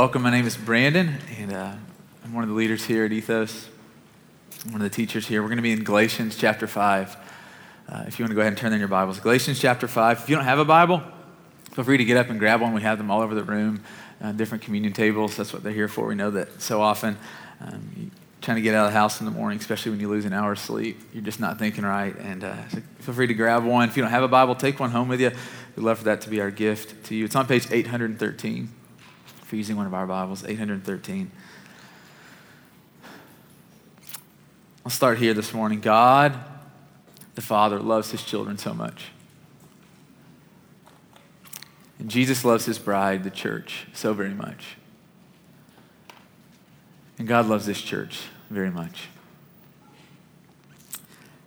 Welcome. My name is Brandon, and uh, I'm one of the leaders here at Ethos. I'm one of the teachers here. We're going to be in Galatians chapter 5. Uh, if you want to go ahead and turn in your Bibles, Galatians chapter 5. If you don't have a Bible, feel free to get up and grab one. We have them all over the room, uh, different communion tables. That's what they're here for. We know that so often, um, trying to get out of the house in the morning, especially when you lose an hour of sleep, you're just not thinking right. And uh, so feel free to grab one. If you don't have a Bible, take one home with you. We'd love for that to be our gift to you. It's on page 813 for using one of our Bibles, 813. I'll start here this morning. God, the Father, loves his children so much. And Jesus loves his bride, the church, so very much. And God loves this church very much.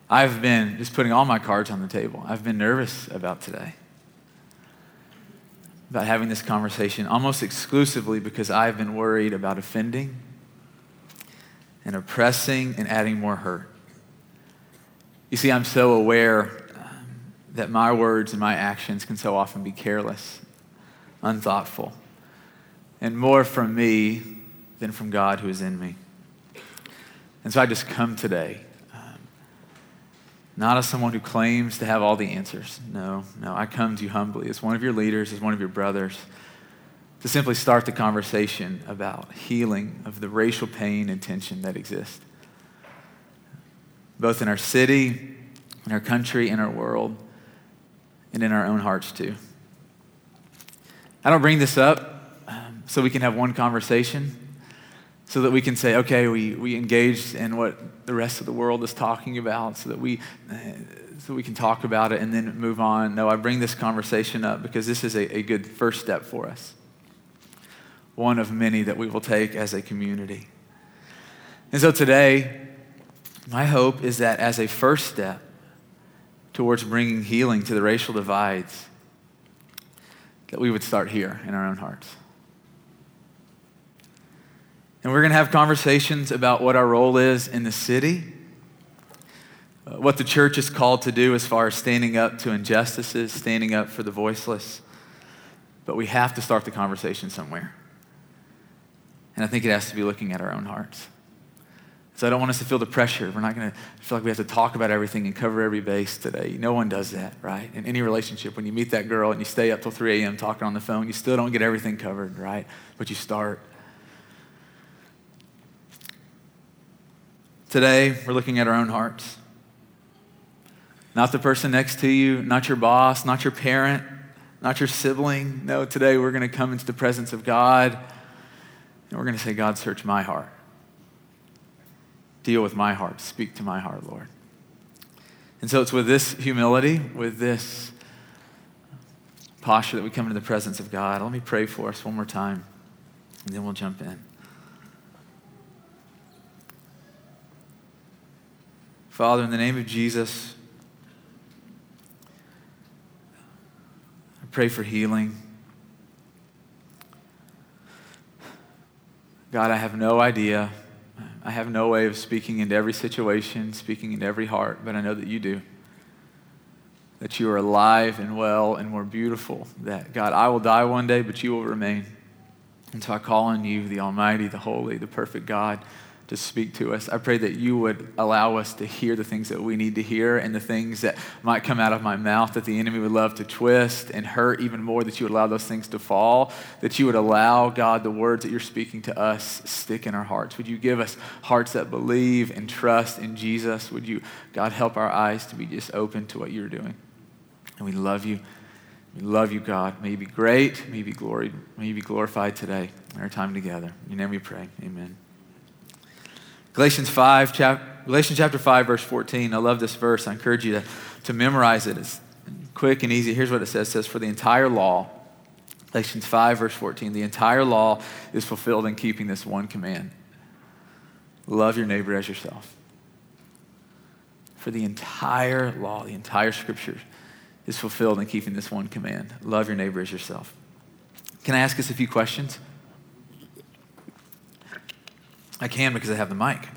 I've been just putting all my cards on the table. I've been nervous about today about having this conversation almost exclusively because I've been worried about offending and oppressing and adding more hurt. You see, I'm so aware um, that my words and my actions can so often be careless, unthoughtful, and more from me than from God who is in me. And so I just come today not as someone who claims to have all the answers. No, no. I come to you humbly as one of your leaders, as one of your brothers, to simply start the conversation about healing of the racial pain and tension that exists, both in our city, in our country, in our world, and in our own hearts too. I don't bring this up um, so we can have one conversation so that we can say, okay, we, we engaged in what the rest of the world is talking about, so that we uh, so we can talk about it and then move on. No, I bring this conversation up because this is a, a good first step for us. One of many that we will take as a community. And so today, my hope is that as a first step towards bringing healing to the racial divides, that we would start here in our own hearts. And we're going to have conversations about what our role is in the city, uh, what the church is called to do as far as standing up to injustices, standing up for the voiceless. But we have to start the conversation somewhere. And I think it has to be looking at our own hearts. So I don't want us to feel the pressure. We're not going to feel like we have to talk about everything and cover every base today. No one does that, right? In any relationship, when you meet that girl and you stay up till 3 a.m. talking on the phone, you still don't get everything covered, right? But you start. Today, we're looking at our own hearts. Not the person next to you, not your boss, not your parent, not your sibling. No, today we're going to come into the presence of God and we're going to say, God, search my heart. Deal with my heart. Speak to my heart, Lord. And so it's with this humility, with this posture that we come into the presence of God. Let me pray for us one more time, and then we'll jump in. Father, in the name of Jesus, I pray for healing. God, I have no idea. I have no way of speaking into every situation, speaking into every heart, but I know that you do. That you are alive and well and more beautiful. That, God, I will die one day, but you will remain. And so I call on you, the Almighty, the Holy, the perfect God to speak to us. I pray that you would allow us to hear the things that we need to hear and the things that might come out of my mouth that the enemy would love to twist and hurt even more, that you would allow those things to fall, that you would allow, God, the words that you're speaking to us stick in our hearts. Would you give us hearts that believe and trust in Jesus? Would you, God, help our eyes to be just open to what you're doing? And we love you. We love you, God. May you be great. May you be gloried. May you be glorified today in our time together. In your name we pray. Amen. Galatians 5, chap- Galatians chapter 5, verse 14. I love this verse. I encourage you to, to memorize it. It's quick and easy. Here's what it says. It says, For the entire law, Galatians 5, verse 14, the entire law is fulfilled in keeping this one command. Love your neighbor as yourself. For the entire law, the entire scripture is fulfilled in keeping this one command. Love your neighbor as yourself. Can I ask us a few questions? I can because I have the mic.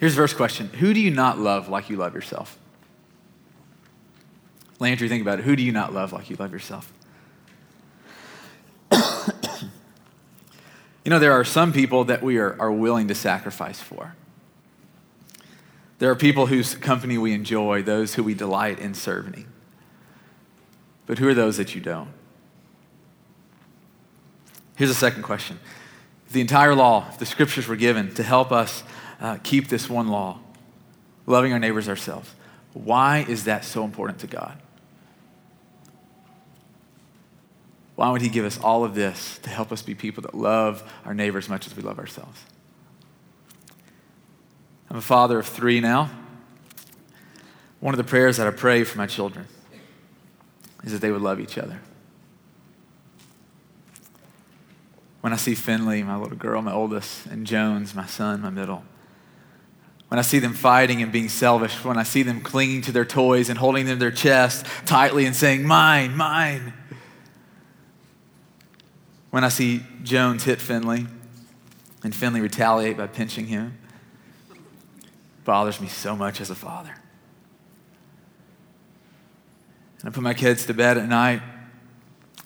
Here's the first question Who do you not love like you love yourself? Landry, think about it. Who do you not love like you love yourself? you know, there are some people that we are, are willing to sacrifice for. There are people whose company we enjoy, those who we delight in serving. But who are those that you don't? Here's a second question. If the entire law, if the scriptures were given to help us uh, keep this one law, loving our neighbors ourselves, why is that so important to God? Why would He give us all of this to help us be people that love our neighbors as much as we love ourselves? I'm a father of three now. One of the prayers that I pray for my children is that they would love each other. When I see Finley, my little girl, my oldest, and Jones, my son, my middle, when I see them fighting and being selfish, when I see them clinging to their toys and holding them to their chest tightly and saying, Mine, mine, when I see Jones hit Finley and Finley retaliate by pinching him, bothers me so much as a father. And I put my kids to bed at night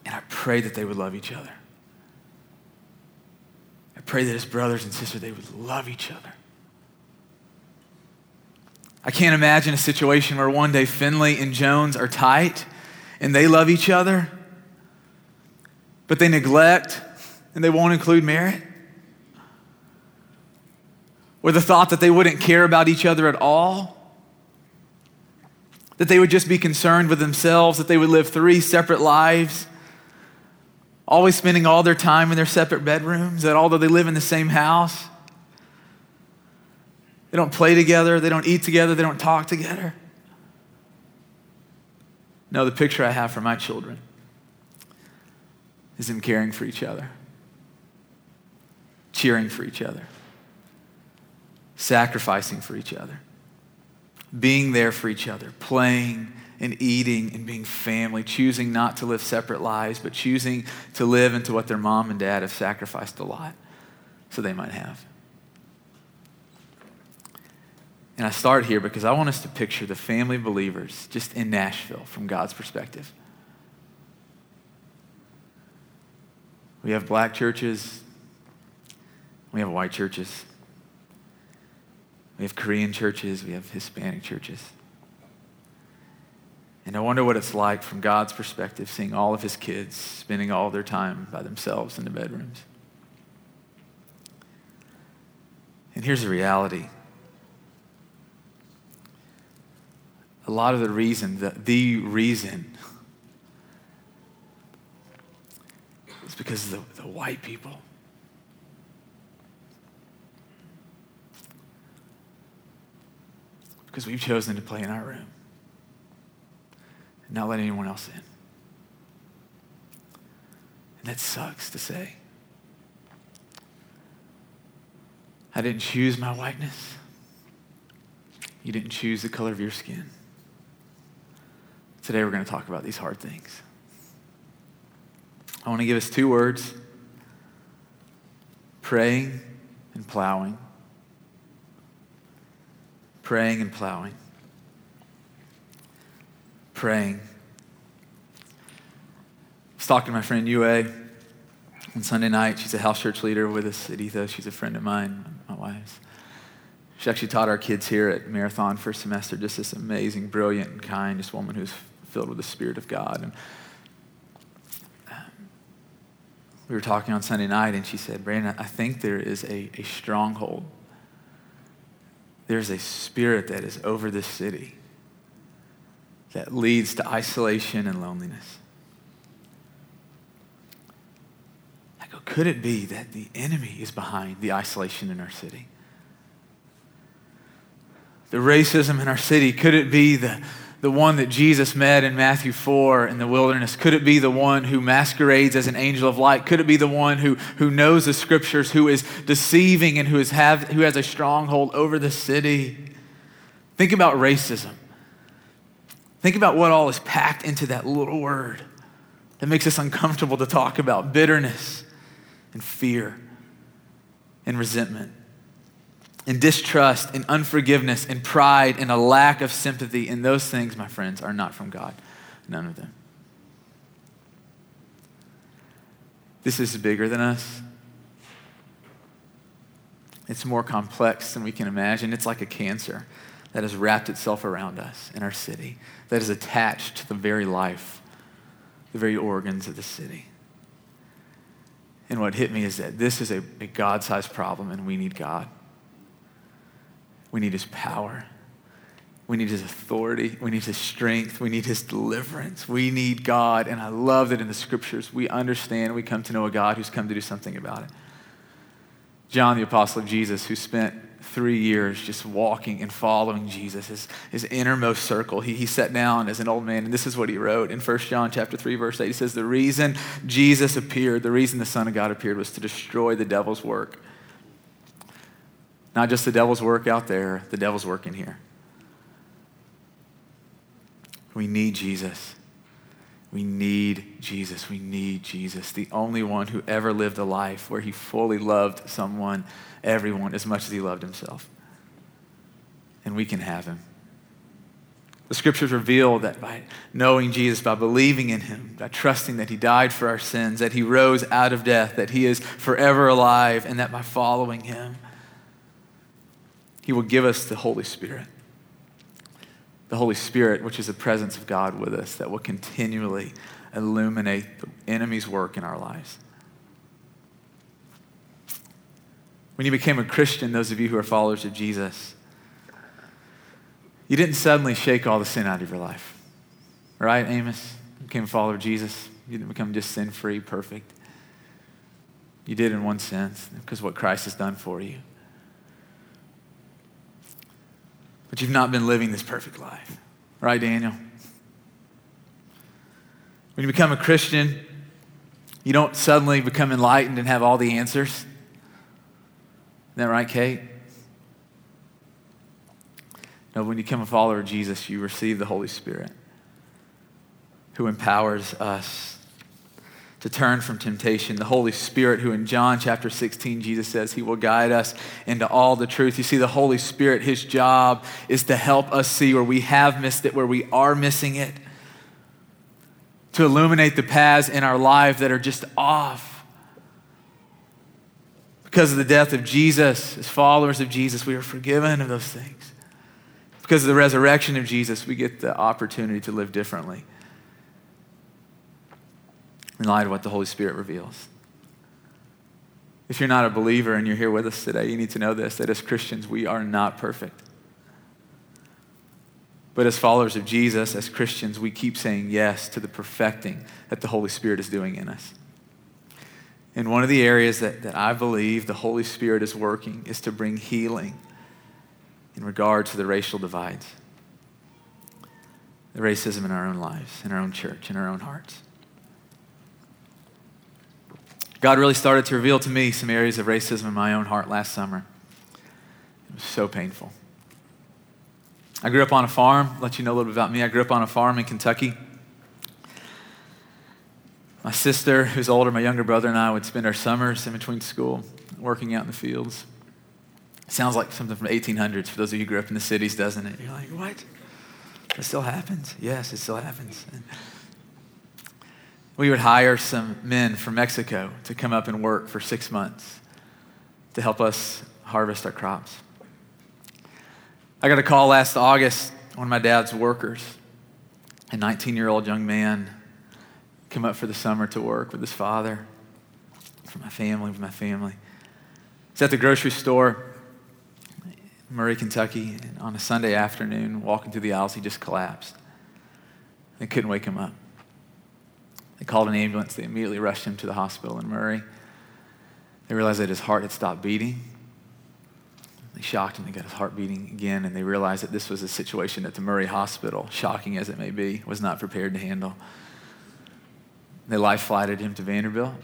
and I pray that they would love each other. Pray that as brothers and sisters, they would love each other. I can't imagine a situation where one day Finley and Jones are tight and they love each other but they neglect and they won't include Merritt? Or the thought that they wouldn't care about each other at all? That they would just be concerned with themselves, that they would live three separate lives, always spending all their time in their separate bedrooms, that although they live in the same house, they don't play together, they don't eat together, they don't talk together. No, the picture I have for my children is in caring for each other, cheering for each other, sacrificing for each other, being there for each other, playing and eating and being family, choosing not to live separate lives, but choosing to live into what their mom and dad have sacrificed a lot so they might have. And I start here because I want us to picture the family believers just in Nashville from God's perspective. We have black churches. We have white churches. We have Korean churches. We have Hispanic churches. And I wonder what it's like from God's perspective, seeing all of his kids spending all their time by themselves in the bedrooms. And here's the reality a lot of the reason, the, the reason is because of the, the white people. Because we've chosen to play in our room not let anyone else in. And that sucks to say. I didn't choose my whiteness. You didn't choose the color of your skin. Today we're going to talk about these hard things. I want to give us two words praying and plowing. Praying and plowing. Praying. I was talking to my friend Yue on Sunday night. She's a house church leader with us at Ethos. She's a friend of mine, my wife's. She actually taught our kids here at Marathon for a semester. Just this amazing, brilliant, and kind, just woman who's filled with the Spirit of God. And um, we were talking on Sunday night, and she said, Brandon, I think there is a, a stronghold. There's a spirit that is over this city that leads to isolation and loneliness. I go, could it be that the enemy is behind the isolation in our city? The racism in our city, could it be the, the one that Jesus met in Matthew 4 in the wilderness? Could it be the one who masquerades as an angel of light? Could it be the one who, who knows the scriptures, who is deceiving and who, is have, who has a stronghold over the city? Think about racism. Think about what all is packed into that little word that makes us uncomfortable to talk about bitterness and fear and resentment and distrust and unforgiveness and pride and a lack of sympathy. And those things, my friends, are not from God. None of them. This is bigger than us. It's more complex than we can imagine. It's like a cancer that has wrapped itself around us in our city, that is attached to the very life, the very organs of the city. And what hit me is that this is a, a God sized problem, and we need God. We need His power. We need His authority. We need His strength. We need His deliverance. We need God. And I love that in the scriptures we understand, we come to know a God who's come to do something about it. John, the apostle of Jesus, who spent three years just walking and following Jesus, his, his innermost circle. He, he sat down as an old man, and this is what he wrote in 1 John chapter 3, verse 8. He says, The reason Jesus appeared, the reason the Son of God appeared was to destroy the devil's work. Not just the devil's work out there, the devil's work in here. We need Jesus. We need Jesus. We need Jesus, the only one who ever lived a life where he fully loved someone, everyone, as much as he loved himself. And we can have him. The scriptures reveal that by knowing Jesus, by believing in him, by trusting that he died for our sins, that he rose out of death, that he is forever alive, and that by following him, he will give us the Holy Spirit the Holy Spirit, which is the presence of God with us, that will continually illuminate the enemy's work in our lives. When you became a Christian, those of you who are followers of Jesus, you didn't suddenly shake all the sin out of your life. Right, Amos? You became a follower of Jesus. You didn't become just sin free, perfect. You did in one sense because what Christ has done for you. But you've not been living this perfect life. Right, Daniel? When you become a Christian, you don't suddenly become enlightened and have all the answers. Isn't that right, Kate? No, when you become a follower of Jesus, you receive the Holy Spirit who empowers us to turn from temptation. The Holy Spirit, who in John chapter 16, Jesus says he will guide us into all the truth. You see, the Holy Spirit, his job is to help us see where we have missed it, where we are missing it, to illuminate the paths in our life that are just off. Because of the death of Jesus, as followers of Jesus, we are forgiven of those things. Because of the resurrection of Jesus, we get the opportunity to live differently in light of what the Holy Spirit reveals. If you're not a believer and you're here with us today, you need to know this that as Christians, we are not perfect. But as followers of Jesus, as Christians, we keep saying yes to the perfecting that the Holy Spirit is doing in us. And one of the areas that, that I believe the Holy Spirit is working is to bring healing in regard to the racial divides, the racism in our own lives, in our own church, in our own hearts. God really started to reveal to me some areas of racism in my own heart last summer. It was so painful. I grew up on a farm. let you know a little bit about me. I grew up on a farm in Kentucky. My sister, who's older, my younger brother, and I would spend our summers in between school working out in the fields. sounds like something from the 1800s for those of you who grew up in the cities, doesn't it? You're like, what? It still happens. Yes, it still happens. And we would hire some men from Mexico to come up and work for six months to help us harvest our crops. I got a call last August, one of my dad's workers, a 19 year old young man, come up for the summer to work with his father, for my family, with my family. He's at the grocery store, in Murray, Kentucky, on a Sunday afternoon, walking through the aisles, he just collapsed. They couldn't wake him up. They called an ambulance. They immediately rushed him to the hospital in Murray. They realized that his heart had stopped beating. They shocked him. They got his heart beating again, and they realized that this was a situation that the Murray Hospital, shocking as it may be, was not prepared to handle. They life flighted him to Vanderbilt.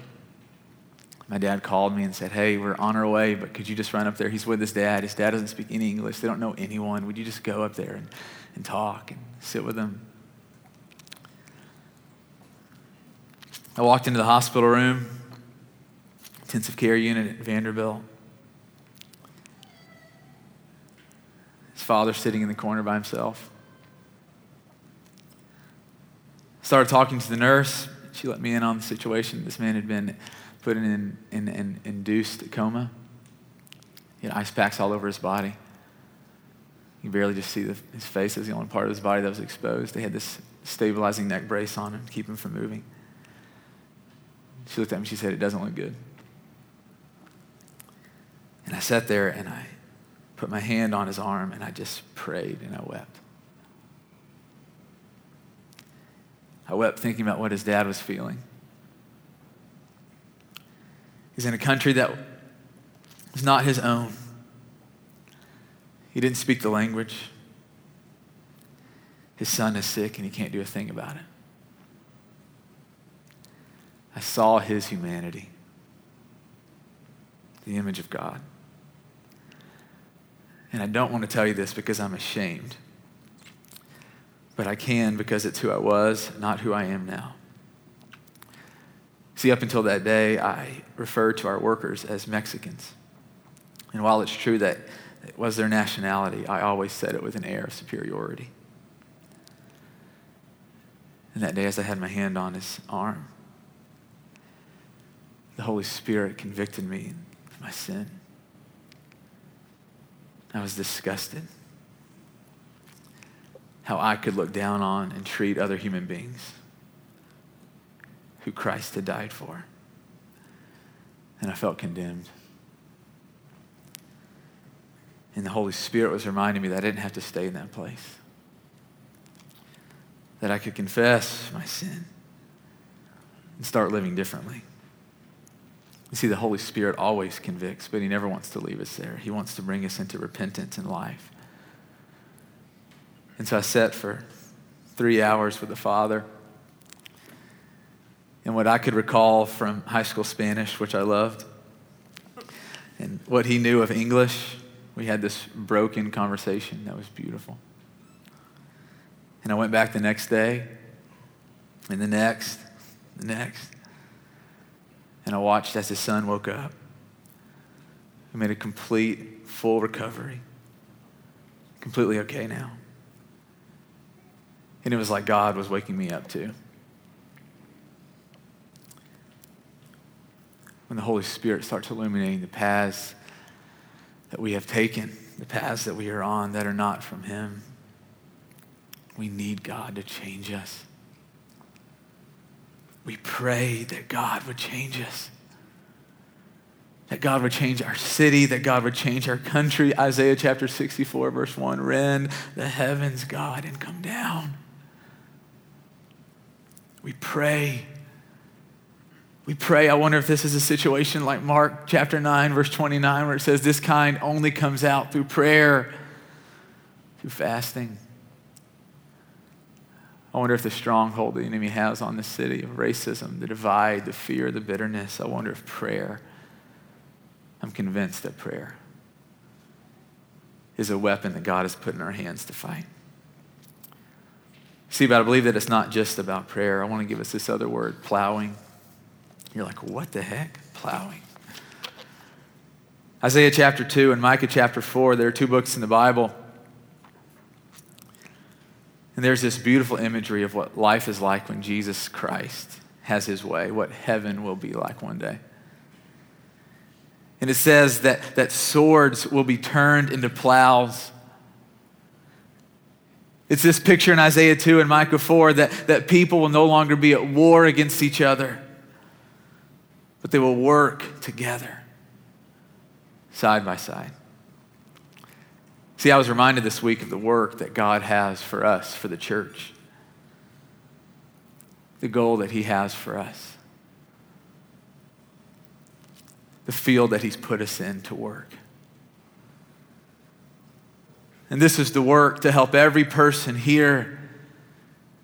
My dad called me and said, Hey, we're on our way, but could you just run up there? He's with his dad. His dad doesn't speak any English. They don't know anyone. Would you just go up there and, and talk and sit with them? I walked into the hospital room, intensive care unit at Vanderbilt. His father sitting in the corner by himself. started talking to the nurse. She let me in on the situation. This man had been put in an in, in, induced coma. He had ice packs all over his body. You barely just see the, his face as the only part of his body that was exposed. They had this stabilizing neck brace on him to keep him from moving. She looked at me she said, It doesn't look good. And I sat there and I put my hand on his arm and I just prayed and I wept. I wept thinking about what his dad was feeling. He's in a country that is not his own. He didn't speak the language. His son is sick and he can't do a thing about it. I saw his humanity, the image of God. And I don't want to tell you this because I'm ashamed, but I can because it's who I was, not who I am now. See, up until that day, I referred to our workers as Mexicans. And while it's true that it was their nationality, I always said it with an air of superiority. And that day, as I had my hand on his arm, the Holy Spirit convicted me of my sin. I was disgusted how I could look down on and treat other human beings who Christ had died for. And I felt condemned. And the Holy Spirit was reminding me that I didn't have to stay in that place, that I could confess my sin and start living differently. You see, the Holy Spirit always convicts, but He never wants to leave us there. He wants to bring us into repentance and life. And so I sat for three hours with the Father and what I could recall from high school Spanish, which I loved, and what he knew of English. We had this broken conversation that was beautiful. And I went back the next day, and the next, the next. And I watched as his son woke up. He made a complete, full recovery. Completely okay now. And it was like God was waking me up too. when the Holy Spirit starts illuminating the paths that we have taken, the paths that we are on that are not from Him. We need God to change us. We pray that God would change us. That God would change our city, that God would change our country. Isaiah chapter 64, verse 1 Rend the heavens, God, and come down. We pray we pray. I wonder if this is a situation like Mark chapter 9, verse 29, where it says, This kind only comes out through prayer, through fasting. I wonder if the stronghold the enemy has on the city of racism, the divide, the fear, the bitterness, I wonder if prayer, I'm convinced that prayer is a weapon that God has put in our hands to fight. See, but I believe that it's not just about prayer. I want to give us this other word, plowing. You're like, what the heck? Plowing. Isaiah chapter 2 and Micah chapter 4, there are two books in the Bible. And there's this beautiful imagery of what life is like when Jesus Christ has his way, what heaven will be like one day. And it says that, that swords will be turned into plows. It's this picture in Isaiah 2 and Micah 4 that, that people will no longer be at war against each other but they will work together, side by side. See, I was reminded this week of the work that God has for us, for the church, the goal that He has for us, the field that He's put us in to work. And this is the work to help every person hear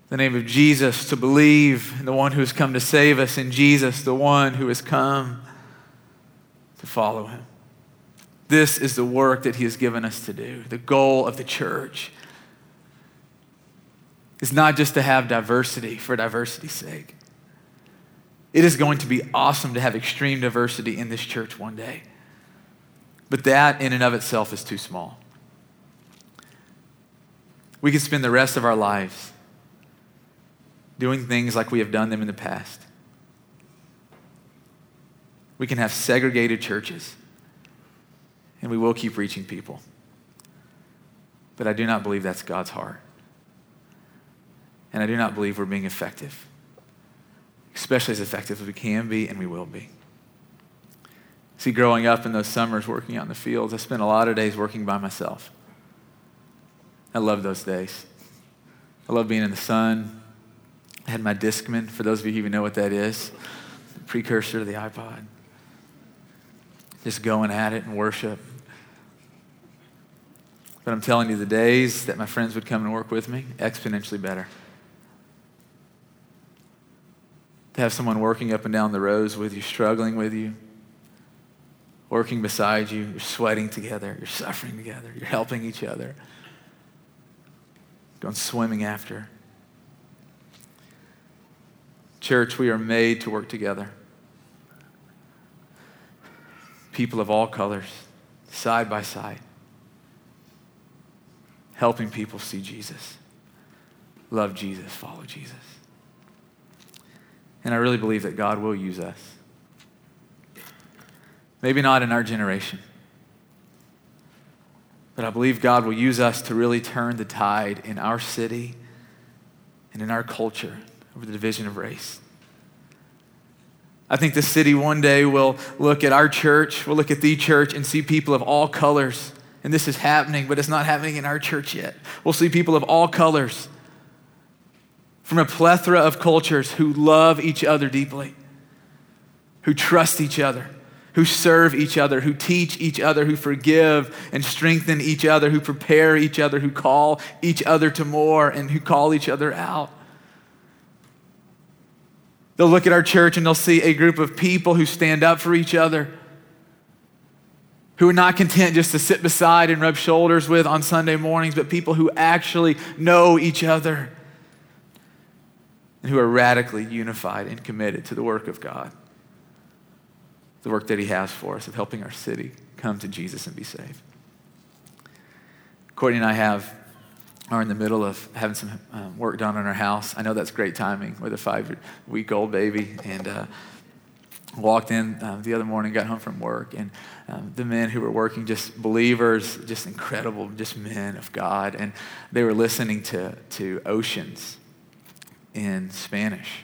the name of Jesus, to believe in the one who has come to save us, in Jesus, the one who has come to follow him. This is the work that he has given us to do. The goal of the church is not just to have diversity for diversity's sake. It is going to be awesome to have extreme diversity in this church one day. But that in and of itself is too small. We could spend the rest of our lives doing things like we have done them in the past. We can have segregated churches, and we will keep reaching people. But I do not believe that's God's heart. And I do not believe we're being effective, especially as effective as we can be and we will be. See, growing up in those summers working out in the fields, I spent a lot of days working by myself. I love those days. I love being in the sun. I had my Discman, for those of you who even know what that is, precursor to the iPod. Just going at it and worship. But I'm telling you, the days that my friends would come and work with me, exponentially better. To have someone working up and down the rows with you, struggling with you, working beside you, you're sweating together, you're suffering together, you're helping each other, going swimming after. Church, we are made to work together. People of all colors, side by side, helping people see Jesus, love Jesus, follow Jesus. And I really believe that God will use us. Maybe not in our generation. But I believe God will use us to really turn the tide in our city and in our culture over the division of race. I think the city one day will look at our church, will look at the church, and see people of all colors. And this is happening, but it's not happening in our church yet. We'll see people of all colors from a plethora of cultures who love each other deeply, who trust each other who serve each other, who teach each other, who forgive and strengthen each other, who prepare each other, who call each other to more, and who call each other out. They'll look at our church and they'll see a group of people who stand up for each other, who are not content just to sit beside and rub shoulders with on Sunday mornings, but people who actually know each other and who are radically unified and committed to the work of God the work that He has for us of helping our city come to Jesus and be saved. Courtney and I have are in the middle of having some um, work done on our house. I know that's great timing with a five-week-old baby, and uh, walked in uh, the other morning, got home from work, and um, the men who were working, just believers, just incredible, just men of God, and they were listening to to Oceans in Spanish.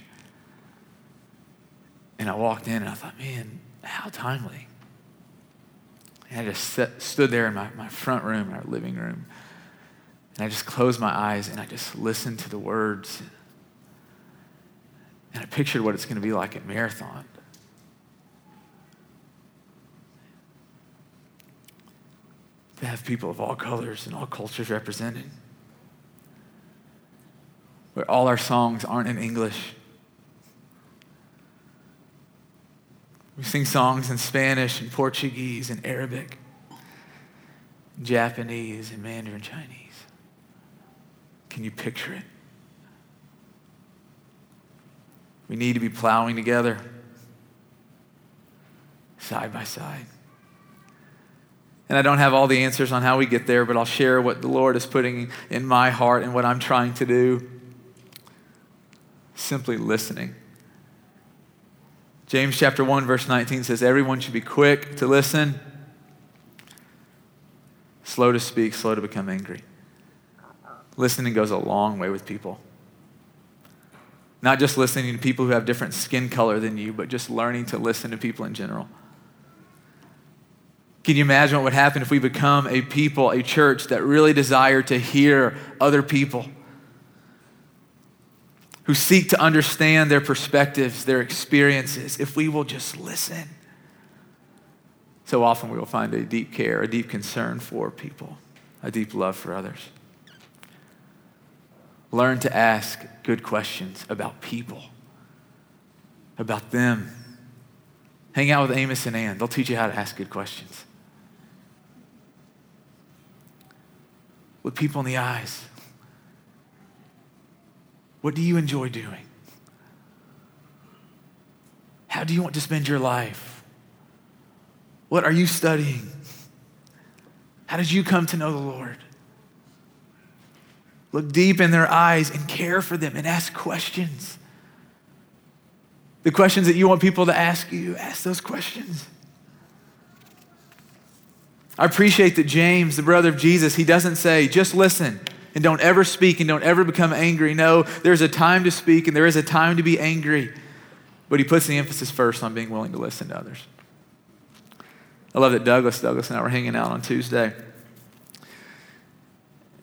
And I walked in and I thought, man, how timely. And I just stood there in my, my front room, our living room, and I just closed my eyes and I just listened to the words. And I pictured what it's going to be like at Marathon. To have people of all colors and all cultures represented. Where all our songs aren't in English, We sing songs in Spanish and Portuguese and Arabic, Japanese and Mandarin Chinese. Can you picture it? We need to be plowing together, side by side. And I don't have all the answers on how we get there, but I'll share what the Lord is putting in my heart and what I'm trying to do. Simply listening. James chapter 1 verse 19 says everyone should be quick to listen, slow to speak, slow to become angry. Listening goes a long way with people. Not just listening to people who have different skin color than you, but just learning to listen to people in general. Can you imagine what would happen if we become a people, a church that really desire to hear other people? who seek to understand their perspectives, their experiences, if we will just listen. So often we will find a deep care, a deep concern for people, a deep love for others. Learn to ask good questions about people, about them. Hang out with Amos and Ann, they'll teach you how to ask good questions. Look people in the eyes. What do you enjoy doing? How do you want to spend your life? What are you studying? How did you come to know the Lord? Look deep in their eyes and care for them and ask questions. The questions that you want people to ask you, ask those questions. I appreciate that James, the brother of Jesus, he doesn't say, just listen and don't ever speak and don't ever become angry. No, there's a time to speak and there is a time to be angry. But he puts the emphasis first on being willing to listen to others. I love that Douglas, Douglas and I were hanging out on Tuesday.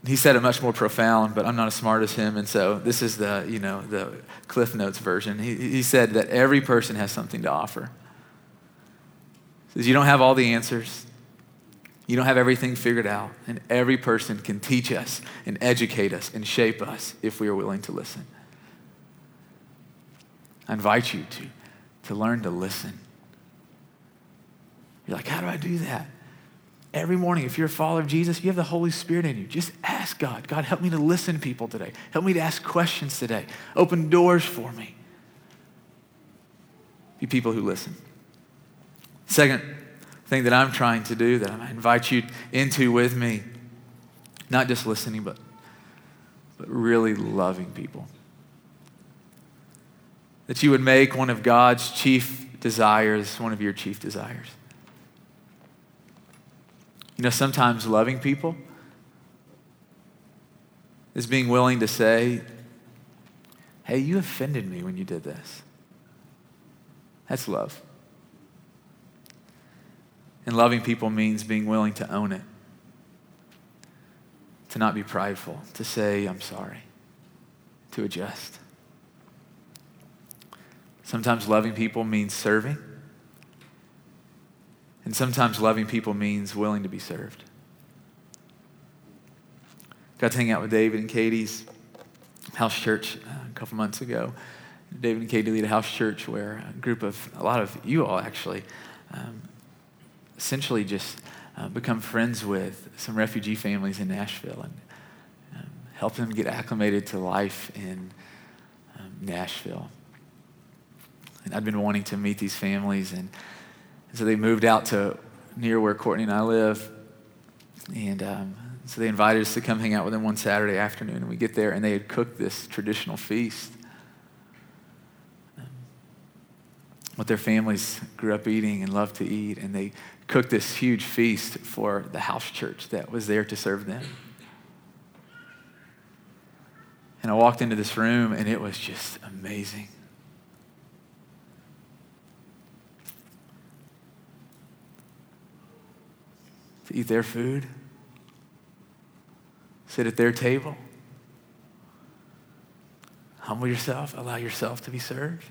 He said it much more profound, but I'm not as smart as him, and so this is the, you know, the Cliff Notes version. He, he said that every person has something to offer. He says you don't have all the answers. You don't have everything figured out, and every person can teach us and educate us and shape us if we are willing to listen. I invite you to, to learn to listen. You're like, how do I do that? Every morning, if you're a follower of Jesus, you have the Holy Spirit in you. Just ask God, God, help me to listen to people today. Help me to ask questions today. Open doors for me. Be people who listen. Second, thing that I'm trying to do that I invite you into with me. Not just listening, but, but really loving people. That you would make one of God's chief desires one of your chief desires. You know, sometimes loving people is being willing to say, hey, you offended me when you did this. That's love. And loving people means being willing to own it, to not be prideful, to say, I'm sorry, to adjust. Sometimes loving people means serving. And sometimes loving people means willing to be served. Got to hang out with David and Katie's house church uh, a couple months ago. David and Katie lead a house church where a group of, a lot of you all actually, um, essentially just uh, become friends with some refugee families in Nashville and um, help them get acclimated to life in um, Nashville. And I've been wanting to meet these families, and, and, so they moved out to near where Courtney and I live. And um, so they invited us to come hang out with them one Saturday afternoon, and we get there, and they had cooked this traditional feast. What their families grew up eating and loved to eat, and they cooked this huge feast for the house church that was there to serve them. And I walked into this room and it was just amazing. To eat their food, sit at their table, humble yourself, allow yourself to be served.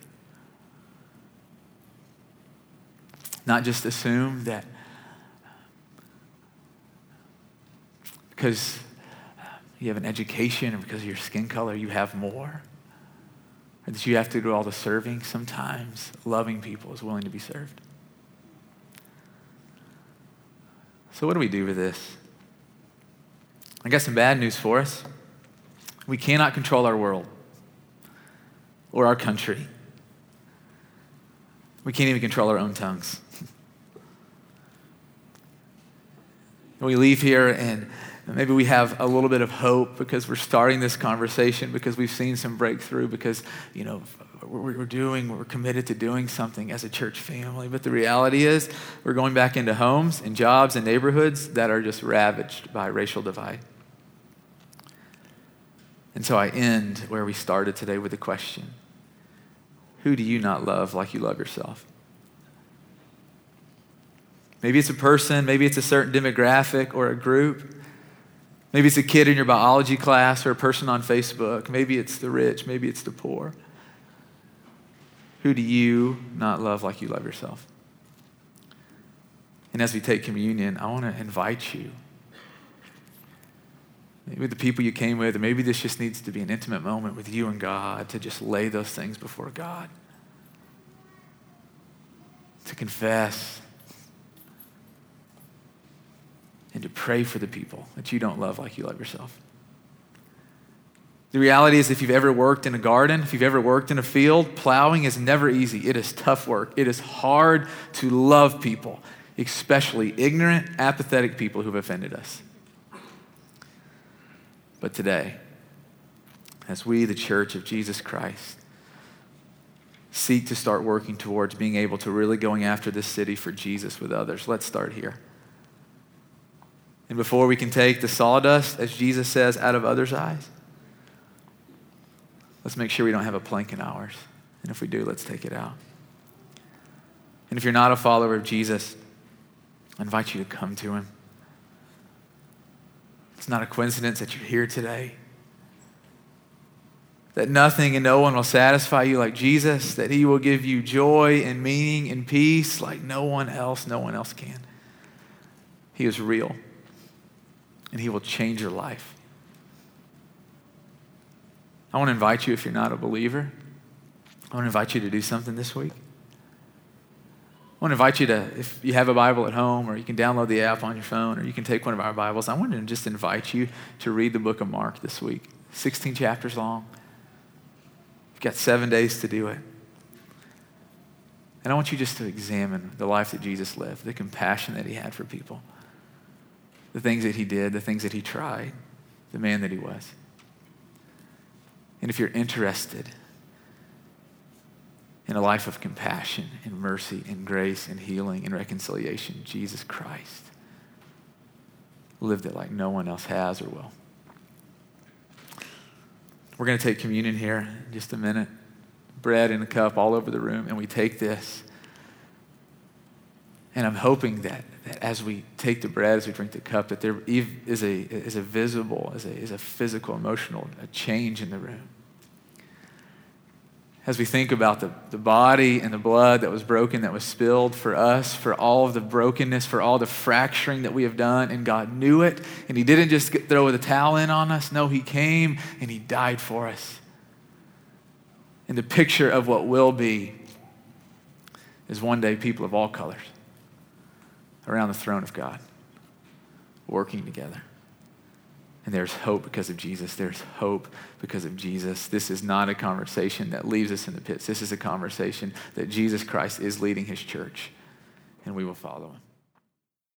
Not just assume that because you have an education or because of your skin color, you have more. Or that you have to do all the serving. Sometimes loving people is willing to be served. So, what do we do with this? I got some bad news for us. We cannot control our world or our country. We can't even control our own tongues. we leave here and maybe we have a little bit of hope because we're starting this conversation because we've seen some breakthrough because you know we're doing we're committed to doing something as a church family but the reality is we're going back into homes and jobs and neighborhoods that are just ravaged by racial divide and so i end where we started today with a question who do you not love like you love yourself Maybe it's a person, maybe it's a certain demographic or a group. Maybe it's a kid in your biology class or a person on Facebook. Maybe it's the rich, maybe it's the poor. Who do you not love like you love yourself? And as we take communion, I want to invite you. Maybe the people you came with, or maybe this just needs to be an intimate moment with you and God to just lay those things before God. To confess and to pray for the people that you don't love like you love yourself. The reality is, if you've ever worked in a garden, if you've ever worked in a field, plowing is never easy. It is tough work. It is hard to love people, especially ignorant, apathetic people who've offended us. But today, as we, the church of Jesus Christ, seek to start working towards being able to really going after this city for Jesus with others. Let's start here. And before we can take the sawdust, as Jesus says, out of others' eyes, let's make sure we don't have a plank in ours. And if we do, let's take it out. And if you're not a follower of Jesus, I invite you to come to him. It's not a coincidence that you're here today. That nothing and no one will satisfy you like Jesus, that he will give you joy and meaning and peace like no one else, no one else can. He is real, and he will change your life. I want to invite you, if you're not a believer, I want to invite you to do something this week. I want to invite you to, if you have a Bible at home, or you can download the app on your phone, or you can take one of our Bibles, I want to just invite you to read the book of Mark this week. 16 chapters long. You've got seven days to do it. And I want you just to examine the life that Jesus lived, the compassion that he had for people, the things that he did, the things that he tried, the man that he was. And if you're interested in a life of compassion and mercy and grace and healing and reconciliation. Jesus Christ lived it like no one else has or will. We're going to take communion here in just a minute. Bread in a cup all over the room, and we take this. And I'm hoping that, that as we take the bread, as we drink the cup, that there is a, is a visible, is a, is a physical, emotional a change in the room as we think about the, the body and the blood that was broken, that was spilled for us, for all of the brokenness, for all the fracturing that we have done, and God knew it, and He didn't just throw the towel in on us. No, He came and He died for us. And the picture of what will be is one day people of all colors around the throne of God working together. And there's hope because of Jesus. There's hope because of Jesus. This is not a conversation that leaves us in the pits. This is a conversation that Jesus Christ is leading his church, and we will follow him.